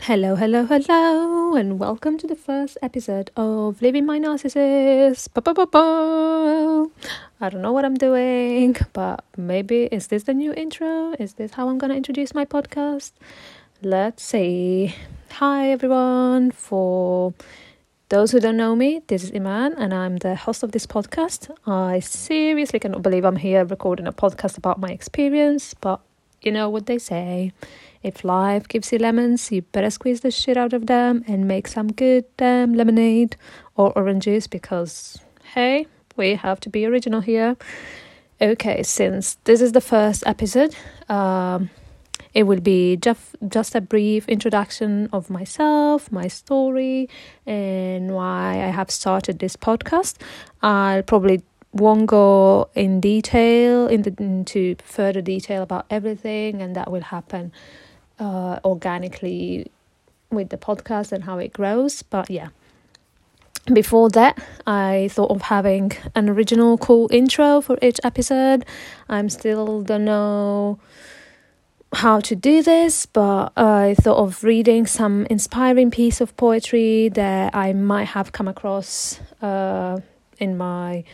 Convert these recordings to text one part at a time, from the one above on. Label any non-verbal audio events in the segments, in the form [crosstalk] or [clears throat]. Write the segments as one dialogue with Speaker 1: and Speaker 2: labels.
Speaker 1: Hello, hello, hello, and welcome to the first episode of Leaving My Narcissist. Ba-ba-ba-ba. I don't know what I'm doing, but maybe is this the new intro? Is this how I'm gonna introduce my podcast? Let's see. Hi, everyone. For those who don't know me, this is Iman, and I'm the host of this podcast. I seriously cannot believe I'm here recording a podcast about my experience, but you know what they say if life gives you lemons, you better squeeze the shit out of them and make some good damn lemonade or oranges because, hey, we have to be original here. Okay, since this is the first episode, um, it will be just just a brief introduction of myself, my story, and why I have started this podcast. I'll probably won't go in detail in the, into further detail about everything, and that will happen uh, organically with the podcast and how it grows. But yeah, before that, I thought of having an original cool intro for each episode. I'm still don't know how to do this, but I thought of reading some inspiring piece of poetry that I might have come across uh, in my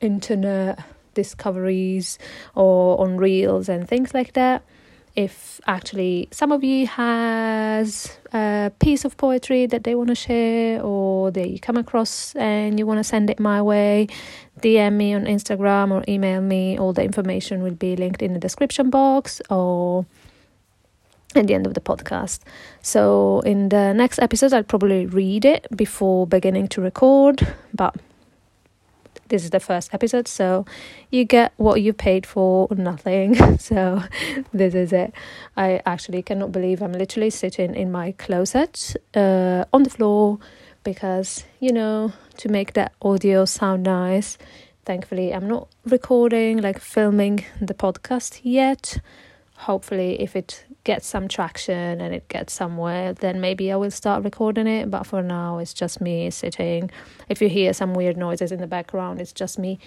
Speaker 1: internet discoveries or on reels and things like that if actually some of you has a piece of poetry that they want to share or they come across and you want to send it my way dm me on instagram or email me. All the information will be linked in the description box or at the end of the podcast. So in the next episode i'll probably read it before beginning to record but this is the first episode, so you get what you paid for nothing. [laughs] so this is it. I actually cannot believe I'm literally sitting in my closet uh, on the floor because you know to make that audio sound nice. Thankfully, I'm not recording like filming the podcast yet. Hopefully, if it gets some traction and it gets somewhere, then maybe I will start recording it. But for now, it's just me sitting. If you hear some weird noises in the background, it's just me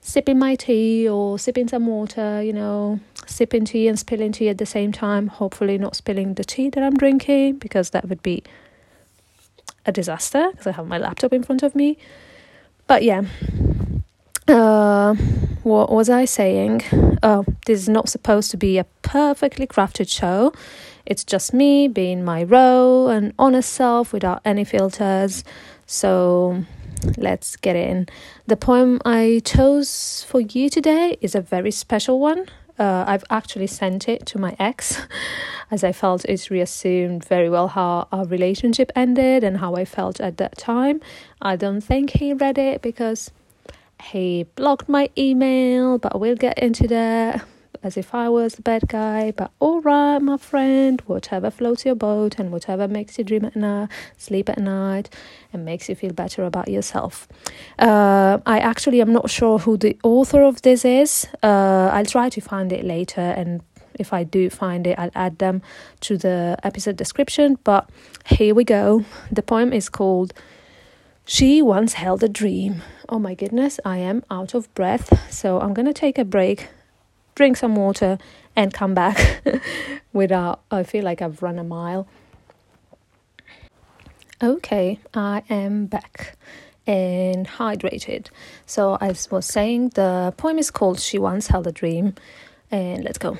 Speaker 1: sipping my tea or sipping some water, you know, sipping tea and spilling tea at the same time. Hopefully, not spilling the tea that I'm drinking because that would be a disaster because I have my laptop in front of me. But yeah. Uh, what was I saying? Oh, this is not supposed to be a perfectly crafted show. It's just me being my raw and honest self without any filters. So let's get in. The poem I chose for you today is a very special one. Uh, I've actually sent it to my ex [laughs] as I felt it reassumed very well how our relationship ended and how I felt at that time. I don't think he read it because he blocked my email, but we'll get into that as if I was the bad guy. But all right, my friend, whatever floats your boat and whatever makes you dream at night, sleep at night, and makes you feel better about yourself. Uh, I actually am not sure who the author of this is. Uh, I'll try to find it later and if I do find it, I'll add them to the episode description. But here we go. The poem is called She Once Held a Dream oh my goodness, I am out of breath. So I'm going to take a break, drink some water, and come back [laughs] without, I feel like I've run a mile. Okay, I am back and hydrated. So, as I was saying, the poem is called She Once Held a Dream, and let's go.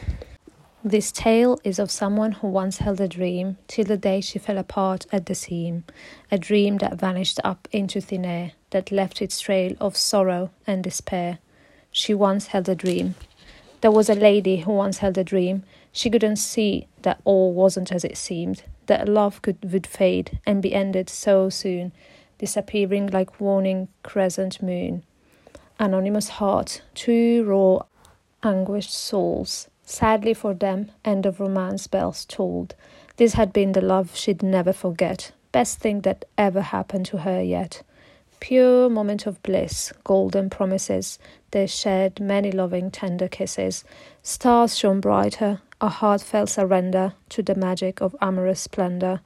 Speaker 1: This tale is of someone who once held a dream till the day she fell apart at the seam, a dream that vanished up into thin air, that left its trail of sorrow and despair. She once held a dream. There was a lady who once held a dream. She couldn't see that all wasn't as it seemed, that love could would fade and be ended so soon, disappearing like warning crescent moon. Anonymous heart, two raw, anguished souls Sadly for them, end of romance bells tolled. This had been the love she'd never forget, best thing that ever happened to her yet. Pure moment of bliss, golden promises, they shared many loving, tender kisses. Stars shone brighter, a heartfelt surrender to the magic of amorous splendor.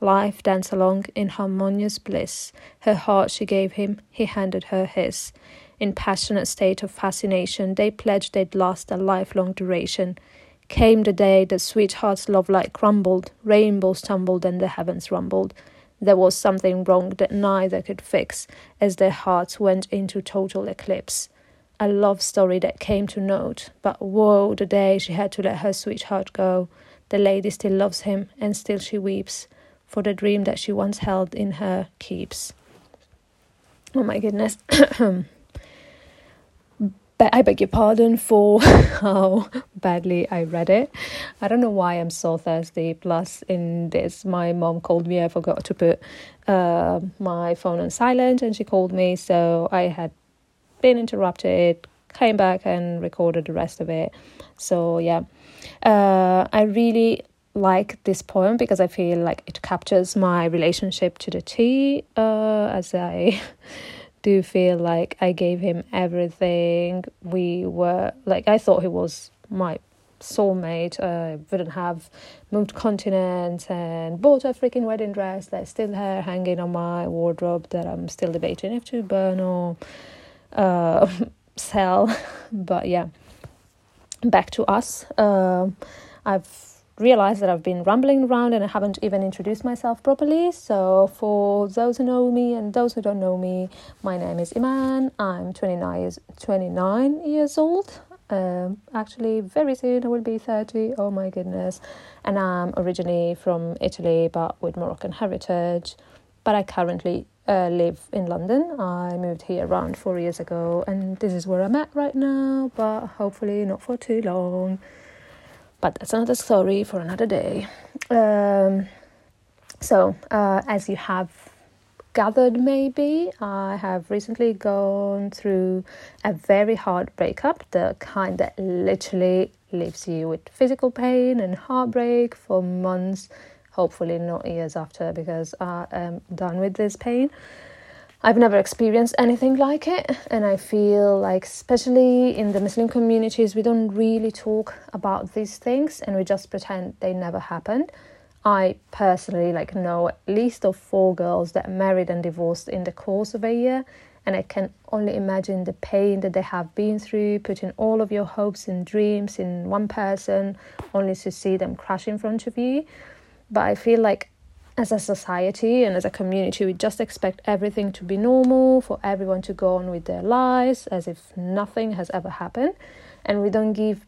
Speaker 1: Life danced along in harmonious bliss. Her heart she gave him, he handed her his. In passionate state of fascination, they pledged they'd last a lifelong duration. Came the day that sweetheart's love light crumbled, rainbows tumbled, and the heavens rumbled. There was something wrong that neither could fix as their hearts went into total eclipse. A love story that came to naught, but woe the day she had to let her sweetheart go. The lady still loves him, and still she weeps, for the dream that she once held in her keeps. Oh my goodness. [clears throat] I beg your pardon for [laughs] how badly I read it. I don't know why I'm so thirsty. Plus, in this, my mom called me. I forgot to put uh, my phone on silent, and she called me. So I had been interrupted, came back and recorded the rest of it. So, yeah, uh, I really like this poem because I feel like it captures my relationship to the tea uh, as I [laughs] do feel like I gave him everything. We were like I thought he was my soulmate. I uh, wouldn't have moved continents and bought a freaking wedding dress that's still here hanging on my wardrobe that I'm still debating if to burn or uh, [laughs] sell. [laughs] But yeah, back to us. Uh, I've realized that I've been rambling around and I haven't even introduced myself properly. So, for those who know me and those who don't know me, my name is Iman. I'm 29 years, 29 years old. Um, actually, very soon I will be 30. Oh my goodness. And I'm originally from Italy but with Moroccan heritage. But I currently uh, live in London. I moved here around four years ago, and this is where I'm at right now, but hopefully not for too long. But that's another story for another day. Um, so, uh, as you have gathered, maybe, I have recently gone through a very hard breakup, the kind that literally leaves you with physical pain and heartbreak for months, hopefully not years after, because I am done with this pain. I've never experienced anything like it, and I feel like, especially in the Muslim communities, we don't really talk about these things and we just pretend they never happened. I personally like know at least of four girls that married and divorced in the course of a year, and I can only imagine the pain that they have been through, putting all of your hopes and dreams in one person, only to see them crash in front of you. But I feel like as a society and as a community, we just expect everything to be normal, for everyone to go on with their lives as if nothing has ever happened. And we don't give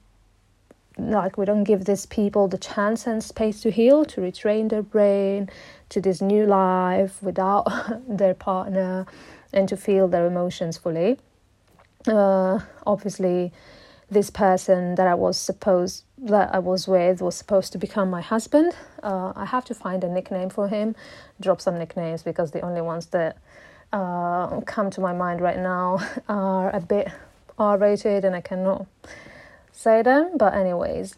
Speaker 1: like we don't give these people the chance and space to heal, to retrain their brain to this new life without [laughs] their partner and to feel their emotions fully. Uh, obviously, this person that I was supposed that I was with was supposed to become my husband. Uh, I have to find a nickname for him, drop some nicknames because the only ones that uh, come to my mind right now [laughs] are a bit R rated and I cannot say them. But, anyways,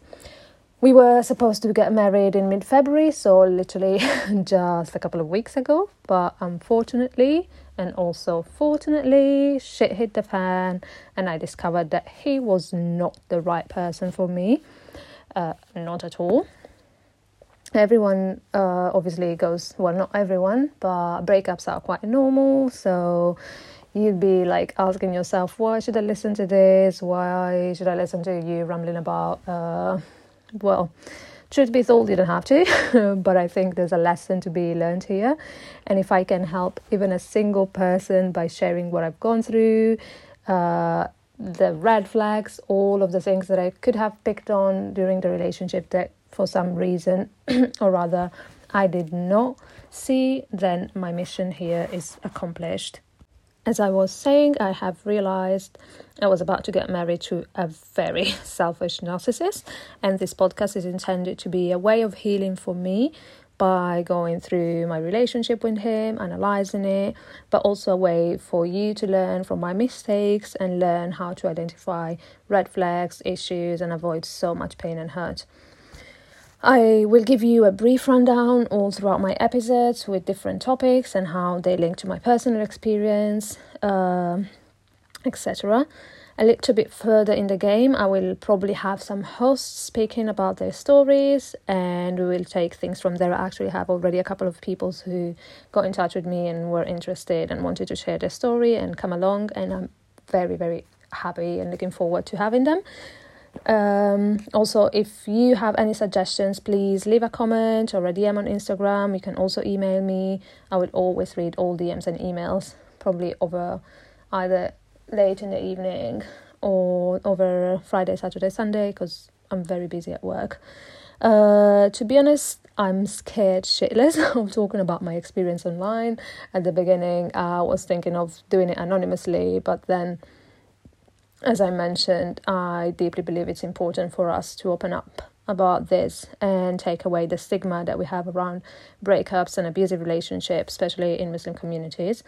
Speaker 1: we were supposed to get married in mid February, so literally [laughs] just a couple of weeks ago. But unfortunately, and also fortunately shit hit the fan and i discovered that he was not the right person for me. Uh, not at all. Everyone uh, obviously goes well not everyone but breakups are quite normal. So you'd be like asking yourself why should i listen to this? Why should i listen to you rambling about uh, well truth be told, you don't have to, [laughs] but I think there's a lesson to be learned here. And if I can help even a single person by sharing what I've gone through, uh, the red flags, all of the things that I could have picked on during the relationship that for some reason, [clears throat] or rather, I did not see, then my mission here is accomplished. As I was saying, I have realized I was about to get married to a very [laughs] selfish narcissist, and this podcast is intended to be a way of healing for me by going through my relationship with him, analyzing it, but also a way for you to learn from my mistakes and learn how to identify red flags, issues, and avoid so much pain and hurt. I will give you a brief rundown all throughout my episodes with different topics and how they link to my personal experience, uh, um, etc. A little bit further in the game, I will probably have some hosts speaking about their stories, and we will take things from there. I actually have already a couple of people who got in touch with me and were interested and wanted to share their story and come along, and I'm very, very happy and looking forward to having them. Um, also, if you have any suggestions, please leave a comment or a DM on Instagram. You can also email me. I will always read all DMs and emails, probably over either late in the evening or over Friday, Saturday, Sunday, because I'm very busy at work. Uh, to be honest, I'm scared shitless [laughs] of talking about my experience online. At the beginning, I was thinking of doing it anonymously, but then, as I mentioned, I deeply believe it's important for us to open up about this and take away the stigma that we have around breakups and abusive relationships, especially in Muslim communities.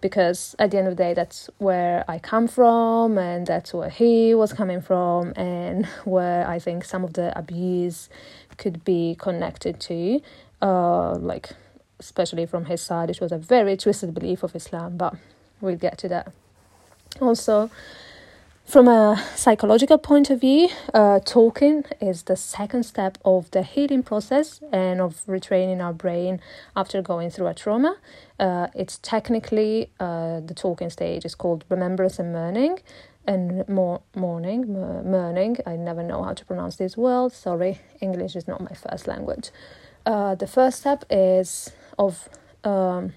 Speaker 1: Because at the end of the day, that's where I come from, and that's where he was coming from, and [laughs] where I think some of the abuse could be connected to. Uh, like, especially from his side, it was a very twisted belief of Islam, but we'll get to that. Also, from a psychological point of view, uh, talking is the second step of the healing process and of retraining our brain after going through a trauma. Uh, it's technically uh, the talking stage is called remembrance and mourning, and more mourning, mourning. I never know how to pronounce these words. Sorry, English is not my first language. Uh, the first step is of um,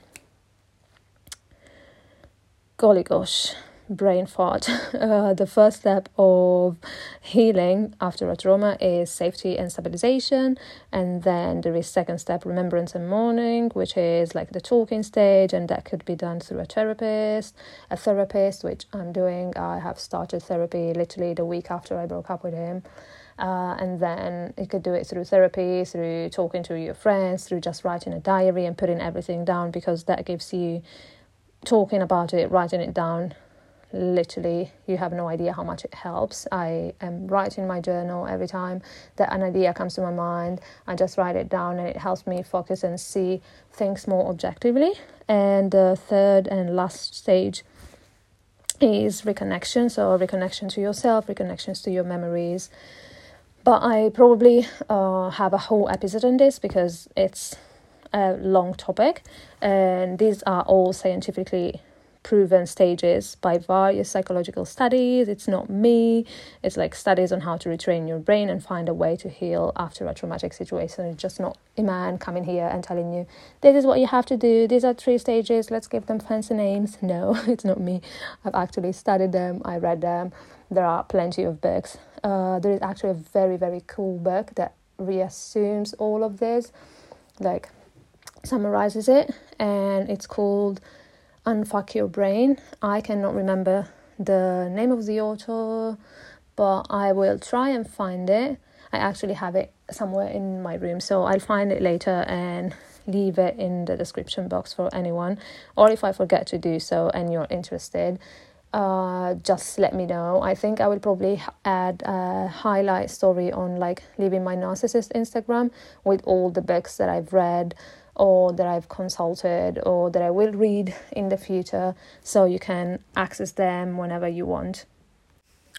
Speaker 1: golly gosh brain fart. [laughs] Uh, the first step of healing after a trauma is safety and stabilization, and then there is second step remembrance and mourning, which is like the talking stage, and that could be done through a therapist, a therapist, which I'm doing. I have started therapy literally the week after I broke up with him. Uh, and then you could do it through therapy, through talking to your friends, through just writing a diary and putting everything down because that gives you talking about it, writing it down literally you have no idea how much it helps. I am writing my journal every time. That an idea comes to my mind. I just write it down and it helps me focus and see things more objectively. And the third and last stage is reconnection. So reconnection to yourself reconnections to your memories. But i probably uh, have a whole episode on this because it's a long topic. And these are all scientifically proven stages by various psychological studies. It's not me. It's like studies on how to retrain your brain and find a way to heal after a traumatic situation. It's just not Iman coming here and telling you, this is what you have to do. These are three stages. Let's give them fancy names. [laughs] No, [laughs] it's not me. I've actually studied them. I read them. There are plenty of books. Uh, there is actually a very, very cool book that reassumes all of this, like summarizes it, and it's called Unfuck Your Brain. I cannot remember the name of the author, but I will try and find it. I actually have it somewhere in my room, so I'll find it later and leave it in the description box for anyone. Or if I forget to do so and you're interested, uh, just let me know. I think I will probably add a highlight story on like leaving my narcissist Instagram with all the books that I've read or that I've consulted or that I will read in the future so you can access them whenever you want.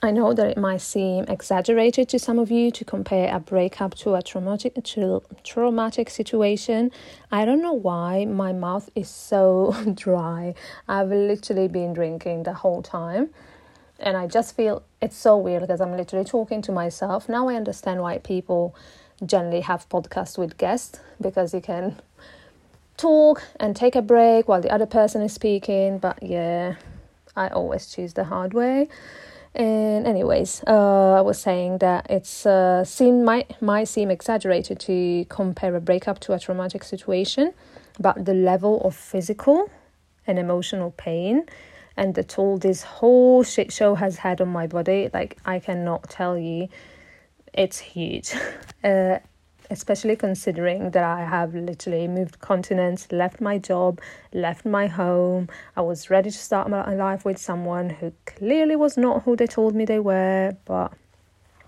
Speaker 1: I know that it might seem exaggerated to some of you to compare a breakup to a traumatic to traumatic situation. I don't know why my mouth is so [laughs] dry. I've literally been drinking the whole time. And I just feel it's so weird because I'm literally talking to myself. Now I understand why people generally have podcasts with guests because you can talk and take a break while the other person is speaking. But yeah, I always choose the hard way. And anyways, uh, I was saying that it's uh, seem might might seem exaggerated to compare a breakup to a traumatic situation, but the level of physical and emotional pain and the toll this whole shit show has had on my body, like I cannot tell you, it's huge. [laughs] Uh, especially considering that I have literally moved continents, left my job, left my home. I was ready to start my life with someone who clearly was not who they told me they were, but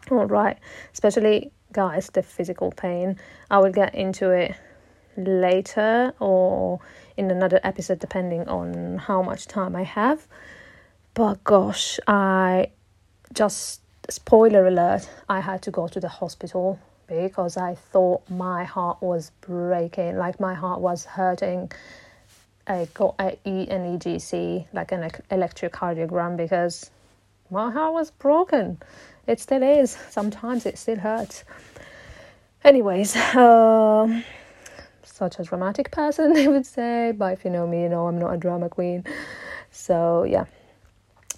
Speaker 1: all right, especially guys, the physical pain. I will get into it later or in another episode, depending on how much time I have. But gosh, I just spoiler alert, I had to go to the hospital because I thought my heart was breaking, like my heart was hurting. I got an EGC, like an electrocardiogram, because my heart was broken. It still is. Sometimes it still hurts. Anyways, um, such a dramatic person, [laughs] I would say. But if you know me, you know I'm not a drama queen. So, yeah.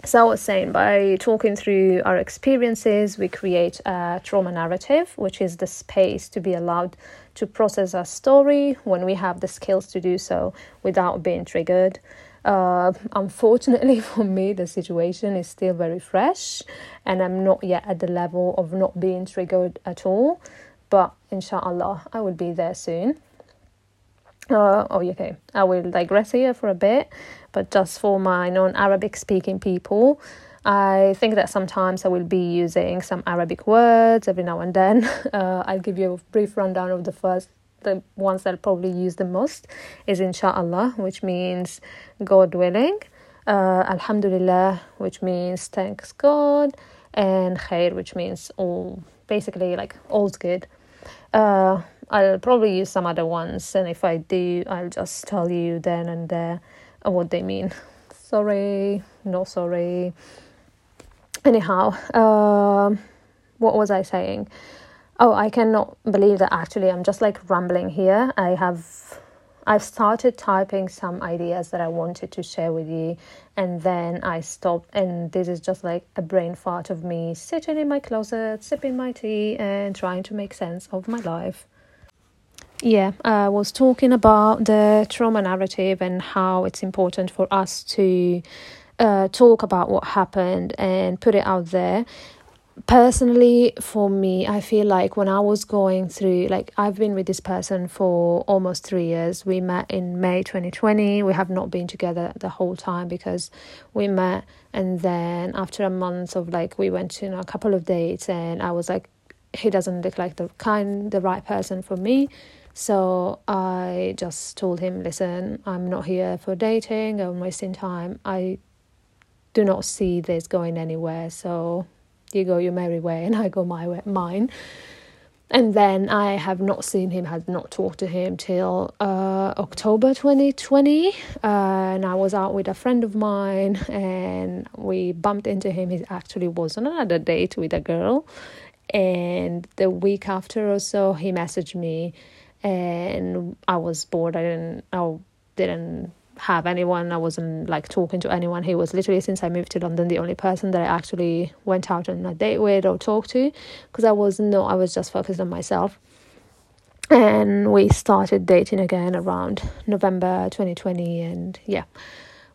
Speaker 1: So, I was saying, by talking through our experiences, we create a trauma narrative, which is the space to be allowed to process our story when we have the skills to do so without being triggered. Uh, unfortunately [laughs] for me, the situation is still very fresh, and I'm not yet at the level of not being triggered at all. But inshallah, I will be there soon. Uh, oh, okay. I will digress here for a bit, but just for my non Arabic speaking people, I think that sometimes I will be using some Arabic words every now and then. [laughs] Uh, I'll give you a brief rundown of the first, the ones that I'll probably use the most is inshallah, which means God willing, uh, alhamdulillah, which means thanks God, and khair, which means all, basically like all's good. Uh, I'll probably use some other ones, and if I do, I'll just tell you then and there what they mean. [laughs] Sorry, no sorry. Anyhow, um, what was I saying? Oh, I cannot believe that actually I'm just like rambling here. I have I've started typing some ideas that I wanted to share with you, and then I stopped. And this is just like a brain fart of me sitting in my closet, sipping my tea, and trying to make sense of my life. Yeah, I was talking about the trauma narrative and how it's important for us to uh, talk about what happened and put it out there. Personally for me i feel like when i was going through like i've been with this person for almost three years. We met in may 2020 we have not been together the whole time because we met and then after a month of like we went to you know, a couple of dates and i was like he doesn't look like the kind the right person for me so i just told him listen i'm not here for dating i'm wasting time i do not see this going anywhere so you go your merry way and I go my way, mine. And then I have not seen him, had not talked to him till uh, October 2020. Uh, and I was out with a friend of mine and we bumped into him. He actually was on another date with a girl. And the week after or so, he messaged me and I was bored. I didn't, I didn't have anyone. I wasn't like talking to anyone. He was literally since I moved to London the only person that I actually went out on a date with or talked to because I was no, I was just focused on myself. And we started dating again around November 2020 and yeah.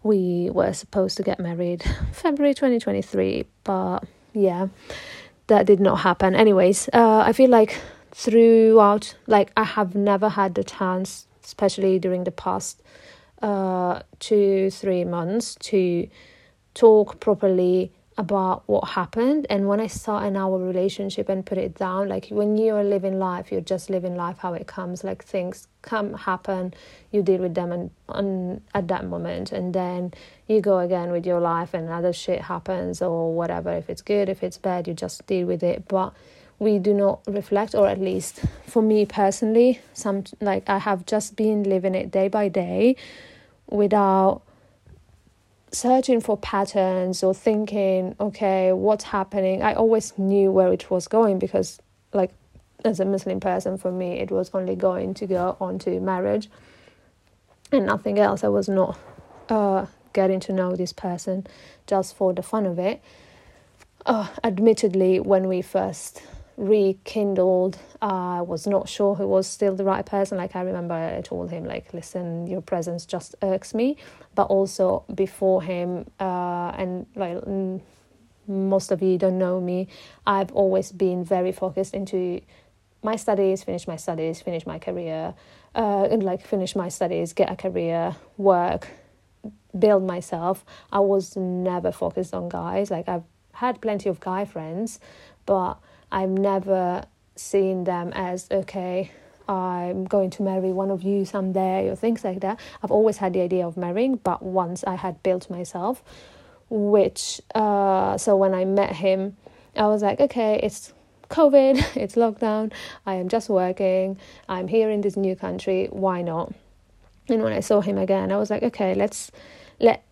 Speaker 1: We were supposed to get married February 2023, but yeah, that did not happen. Anyways, uh, I feel like throughout like I have never had the chance especially during the past uh, two, three months to talk properly about what happened. And when i start in our relationship and put it down like when you're living life you're just living life how it comes like things come happen you deal with them and, and at that moment. And then you go again with your life and other shit happens or whatever. If it's good if it's bad you just deal with it. But we do not reflect or at least for me personally some like i have just been living it day by day without searching for patterns or thinking okay what's happening? I always knew where it was going because like as a muslim person for me it was only going to go on to marriage and nothing else. I was not uh, getting to know this person just for the fun of it. Uh, admittedly when we first rekindled. I was not sure who was still the right person. Like I remember I told him like, listen, your presence just irks me. But also before him, uh, and like most of you don't know me, I've always been very focused into my studies, finish my studies, finish my career, uh, and like finish my studies, get a career, work, build myself. I was never focused on guys. Like I've had plenty of guy friends, but I've never seen them as okay I'm going to marry one of you someday or things like that. I've always had the idea of marrying, but once I had built myself, which uh, so when I met him, I was like, okay, it's COVID, [laughs] it's lockdown, I am just working, I'm here in this new country, why not? And when I saw him again, I was like, okay, let's let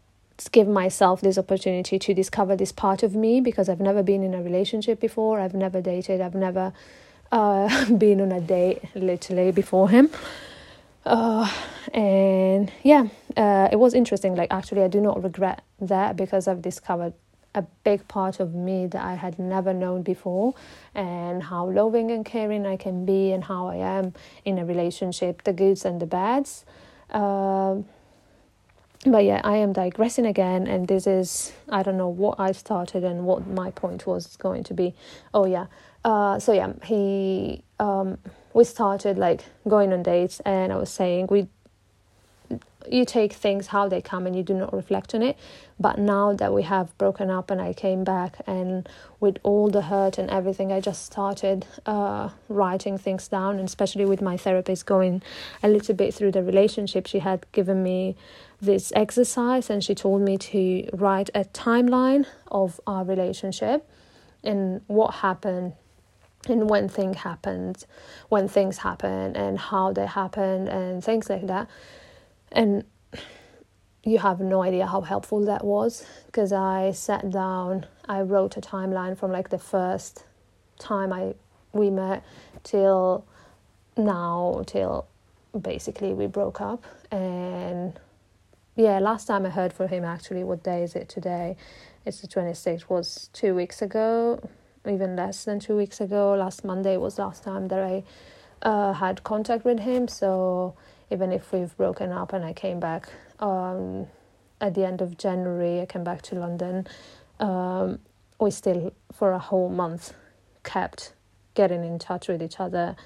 Speaker 1: give myself this opportunity to discover this part of me because I've never been in a relationship before. I've never dated. I've never uh, [laughs] been on a date literally before him. Uh, and yeah, uh, it was interesting. Like, actually, I do not regret that because I've discovered a big part of me that I had never known before, and how loving and caring I can be, and how I am in a relationship the goods and the bads. Uh, but yeah, I am digressing again, and this is I don't know what I started and what my point was going to be. Oh yeah, uh, so yeah, he um, we started like going on dates, and I was saying we you take things how they come and you do not reflect on it. But now that we have broken up and I came back, and with all the hurt and everything, I just started uh, writing things down, and especially with my therapist going a little bit through the relationship, she had given me this exercise and she told me to write a timeline of our relationship and what happened and when things happened when things happen and how they happened and things like that. And you have no idea how helpful that was because i sat down i wrote a timeline from like the first time i we met till now till basically we broke up and yeah, last time I heard from him actually, what day is it today? It's the 26th, was two weeks ago, even less than two weeks ago. Last Monday was last time that I uh, had contact with him. So even if we've broken up and I came back um, at the end of January, I came back to London, um, we still, for a whole month, kept getting in touch with each other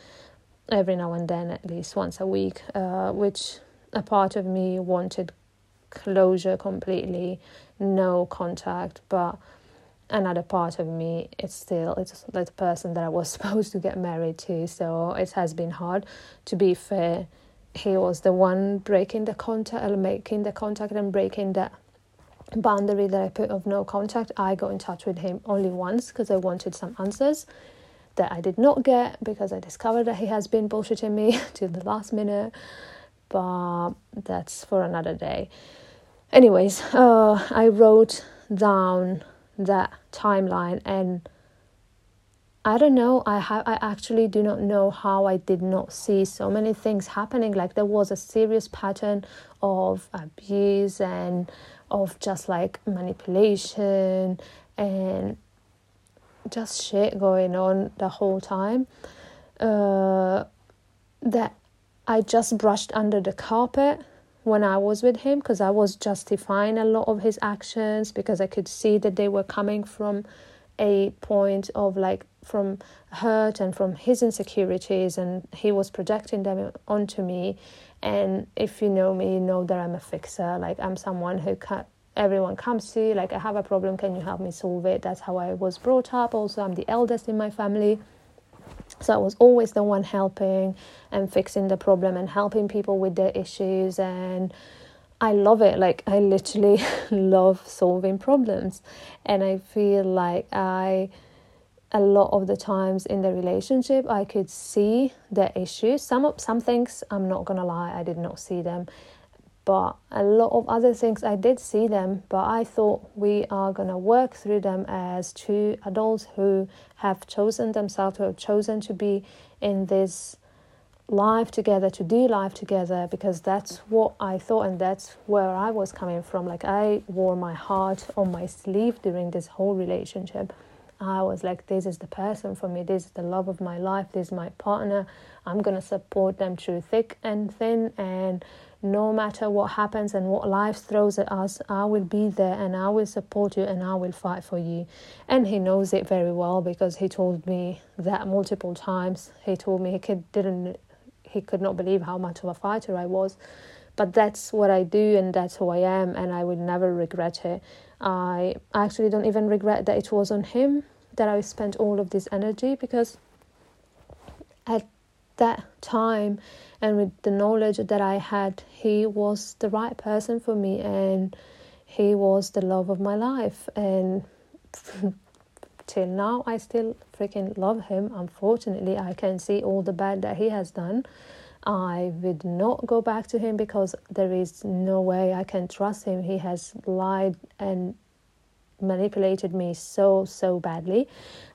Speaker 1: every now and then, at least once a week, uh, which a part of me wanted closure completely, no contact, but another part of me it's still it's the person that I was [laughs] supposed to get married to, so it has been hard. To be fair, he was the one breaking the contact or making the contact and breaking that boundary that I put of no contact. I got in touch with him only once because I wanted some answers that I did not get because I discovered that he has been bullshitting me [laughs] to the last minute. But that's for another day anyways, uh, I wrote down that timeline and I don't know. I have. I actually do not know how I did not see so many things happening. Like there was a serious pattern of abuse and of just like manipulation and just shit going on the whole time. Uh, that I just brushed under the carpet when I was with him because I was justifying a lot of his actions because I could see that they were coming from a point of like from hurt and from his insecurities and he was projecting them onto me. And if you know me you know that I'm a fixer. Like I'm someone who can everyone comes to like I have a problem can you help me solve it? That's how I was brought up. Also I'm the eldest in my family so I was always the one helping and fixing the problem and helping people with their issues. And I love it. Like, I literally [laughs] love solving problems. And I feel like I, a lot of the times in the relationship, I could see the issues. Some, some things, I'm not gonna lie, I did not see them but a lot of other things I did see them, but I thought we are gonna work through them as two adults who have chosen themselves, who have chosen to be in this life together, to do life together, because that's what I thought and that's where I was coming from. Like I wore my heart on my sleeve during this whole relationship. I was like, this is the person for me, this is the love of my life, this is my partner. I'm gonna support them through thick and thin and no matter what happens and what life throws at us, I will be there and I will support you and I will fight for you. And he knows it very well because he told me that multiple times. He told me he could didn't he could not believe how much of a fighter I was. But that's what I do and that's who I am and I would never regret it. I actually don't even regret that it was on him that I spent all of this energy because at that time and with the knowledge that I had, he was the right person for me and he was the love of my life. And [laughs] till now, I still freaking love him. Unfortunately, I can see all the bad that he has done. I would not go back to him because there is no way I can trust him. He has lied and manipulated me so, so badly.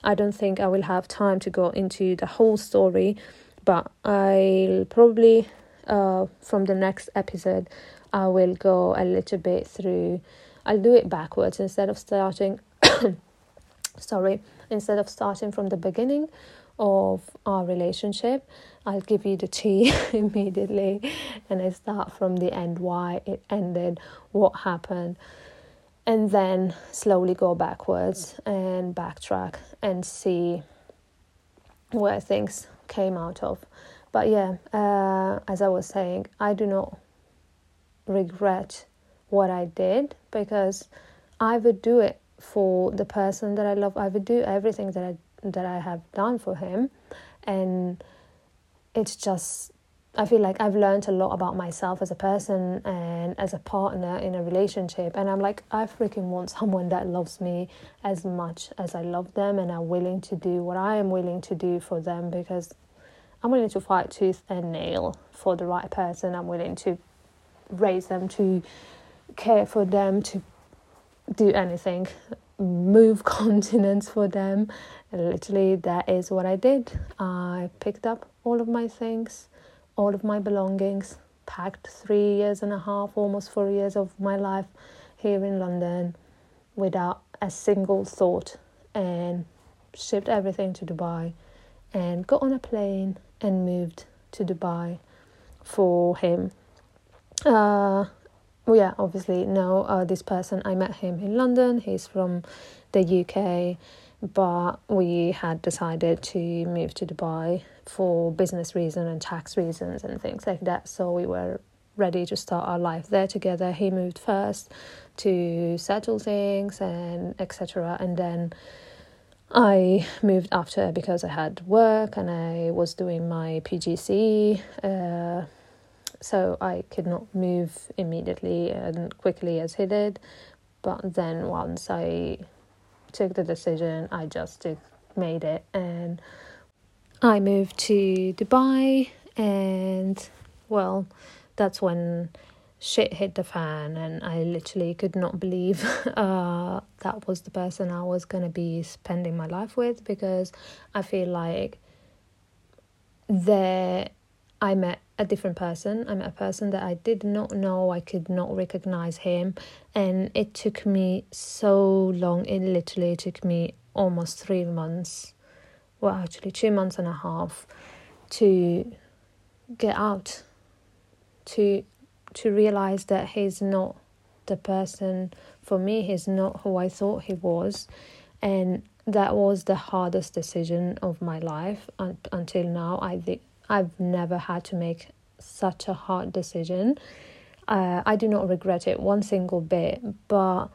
Speaker 1: I don't think I will have time to go into the whole story, but I'll probably, uh, from the next episode, I will go a little bit through. I'll do it backwards instead of starting. [coughs] sorry, instead of starting from the beginning of our relationship, I'll give you the tea [laughs] immediately and I start from the end why it ended, what happened, and then slowly go backwards and backtrack and see where things came out of. But yeah, uh, as I was saying, I do not regret what I did because I would do it for the person that I love. I would do everything that I that I have done for him, and it's just I feel like I've learned a lot about myself as a person and as a partner in a relationship. And I'm like, I freaking want someone that loves me as much as I love them and are willing to do what I am willing to do for them because I'm willing to fight tooth and nail for the right person. I'm willing to raise them, to care for them, to do anything, move [laughs] continents for them. Literally, that is what I did. I picked up all of my things, all of my belongings, packed three years and a half, almost four years of my life here in London without a single thought and shipped everything to Dubai and got on a plane and moved to Dubai for him. Uh, well, yeah, obviously, no, uh, this person, I met him in London. He's from the UK, but we had decided to move to Dubai for business reasons and tax reasons and things like that. So we were ready to start our life there together. He moved first to settle things and etc. And then I moved after because I had work and I was doing my PGC. Uh, so I could not move immediately and quickly as he did. But then once I took the decision, I just made it and I moved to Dubai and well, that's when shit hit the fan and I literally could not believe [laughs] uh, that was the person I was to be spending my life with because I feel like there I met a different person. I met a person that I did not know. I could not recognize him. And it took me so long. It literally took me almost three months, well, actually, two months and a half to get out, to to realize that he's not the person for me. He's not who I thought he was. And that was the hardest decision of my life until now. I think I've never had to make such a hard decision. Uh, I do not regret it one single bit, but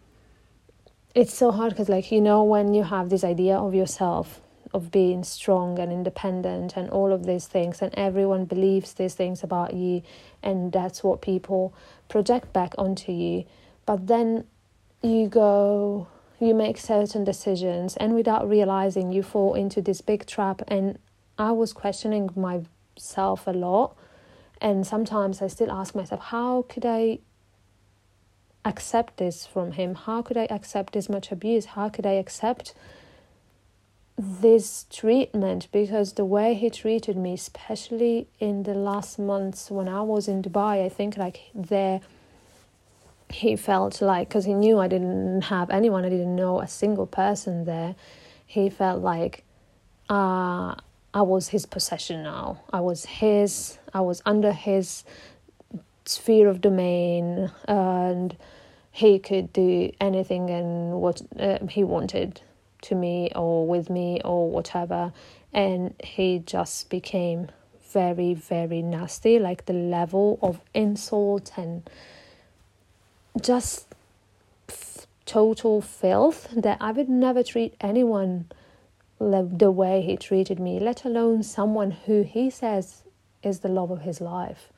Speaker 1: it's so hard because, like, you know, when you have this idea of yourself, of being strong and independent, and all of these things, and everyone believes these things about you, and that's what people project back onto you. But then you go, you make certain decisions, and without realizing, you fall into this big trap. And I was questioning myself a lot. And sometimes I still ask myself, how could I accept this from him? How could I accept this much abuse? How could I accept this treatment? Because the way he treated me, especially in the last months when I was in Dubai, I think like there he felt like because he knew I didn't have anyone, I didn't know a single person there. He felt like, uh, I was his possession now. I was his, I was under his sphere of domain, and he could do anything and what uh, he wanted to me or with me or whatever. And he just became very, very nasty. Like the level of insult and just total filth that I would never treat anyone the way he treated me, let alone someone who he says is the love of his life.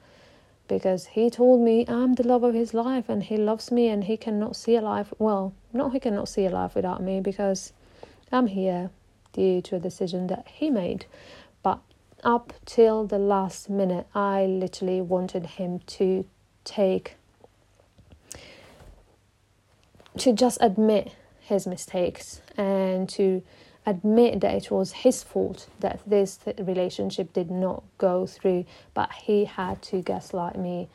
Speaker 1: Because he told me I'm the love of his life and he loves me and he cannot see a life. Well, not he cannot see a life without me because I'm here due to a decision that he made. But up till the last minute, I literally wanted him to take, to just admit his mistakes and to admit that it was his fault that this relationship did not go through, but he had to gaslight me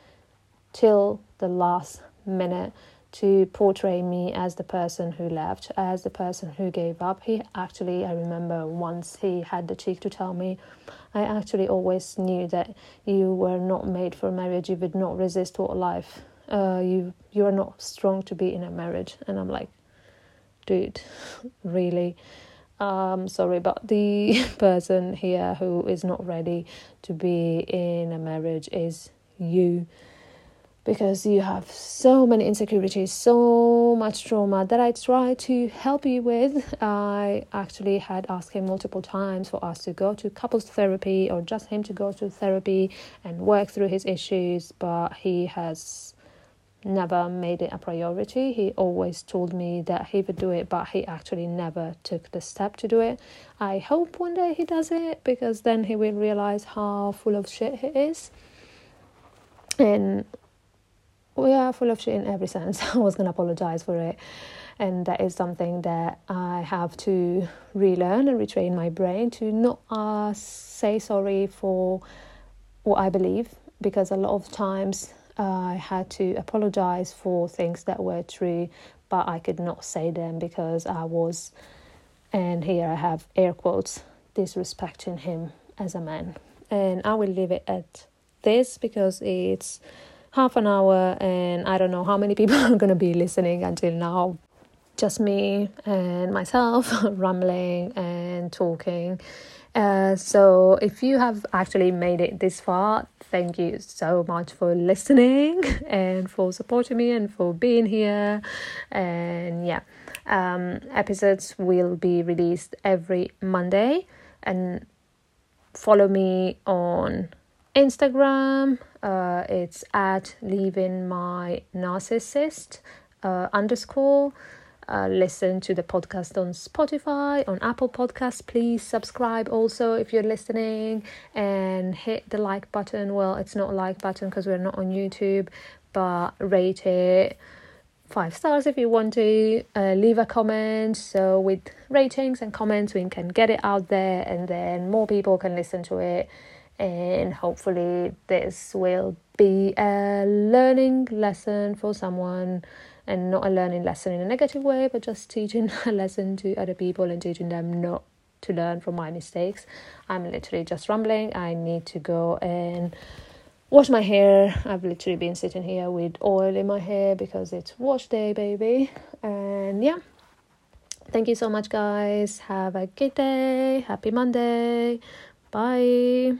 Speaker 1: till the last minute to portray me as the person who left, as the person who gave up. He actually, I remember once he had the cheek to tell me, I actually always knew that you were not made for marriage. You would not resist what life. Uh, you you are not strong to be in a marriage. And I'm like, dude, [laughs] really. Um, sorry, but the [laughs] person here who is not ready to be in a marriage is you because you have so many insecurities, so much trauma that I try to help you with. I actually had asked him multiple times for us to go to couples therapy or just him to go to therapy and work through his issues, but he has never made it a priority. He always told me that he would do it, but he actually never took the step to do it. I hope one day he does it because then he will realize how full of shit he is. And we are full of shit in every [laughs] sense. I was to apologize for it. And that is something that I have to relearn and retrain my brain to not uh, say sorry for what I believe because a lot of times I had to apologize for things that were true, but I could not say them because I was, and here I have air quotes, disrespecting him as a man. And I will leave it at this because it's half an hour and I don't know how many people [laughs] are going to be listening until now. Just me and myself [laughs] rambling and talking. Uh, so, if you have actually made it this far, thank you so much for listening [laughs] and for supporting me and for being here. And yeah, um, episodes will be released every Monday. And follow me on Instagram. Uh, it's at leaving my narcissist uh, underscore. Uh, listen to the podcast on Spotify, on Apple Podcasts. Please subscribe also if you're listening and hit the like button. Well, it's not a like button because we're not on YouTube, but rate it five stars if you want to. Uh, leave a comment. So, with ratings and comments, we can get it out there and then more people can listen to it. And hopefully, this will be a learning lesson for someone and not a learning lesson in a negative way, but just teaching [laughs] a lesson to other people and teaching them not to learn from my mistakes. I'm literally just rambling. I need to go and wash my hair. I've literally been sitting here with oil in my hair because it's wash day, baby. And yeah, thank you so much, guys. Have a good day. Happy Monday. Bye.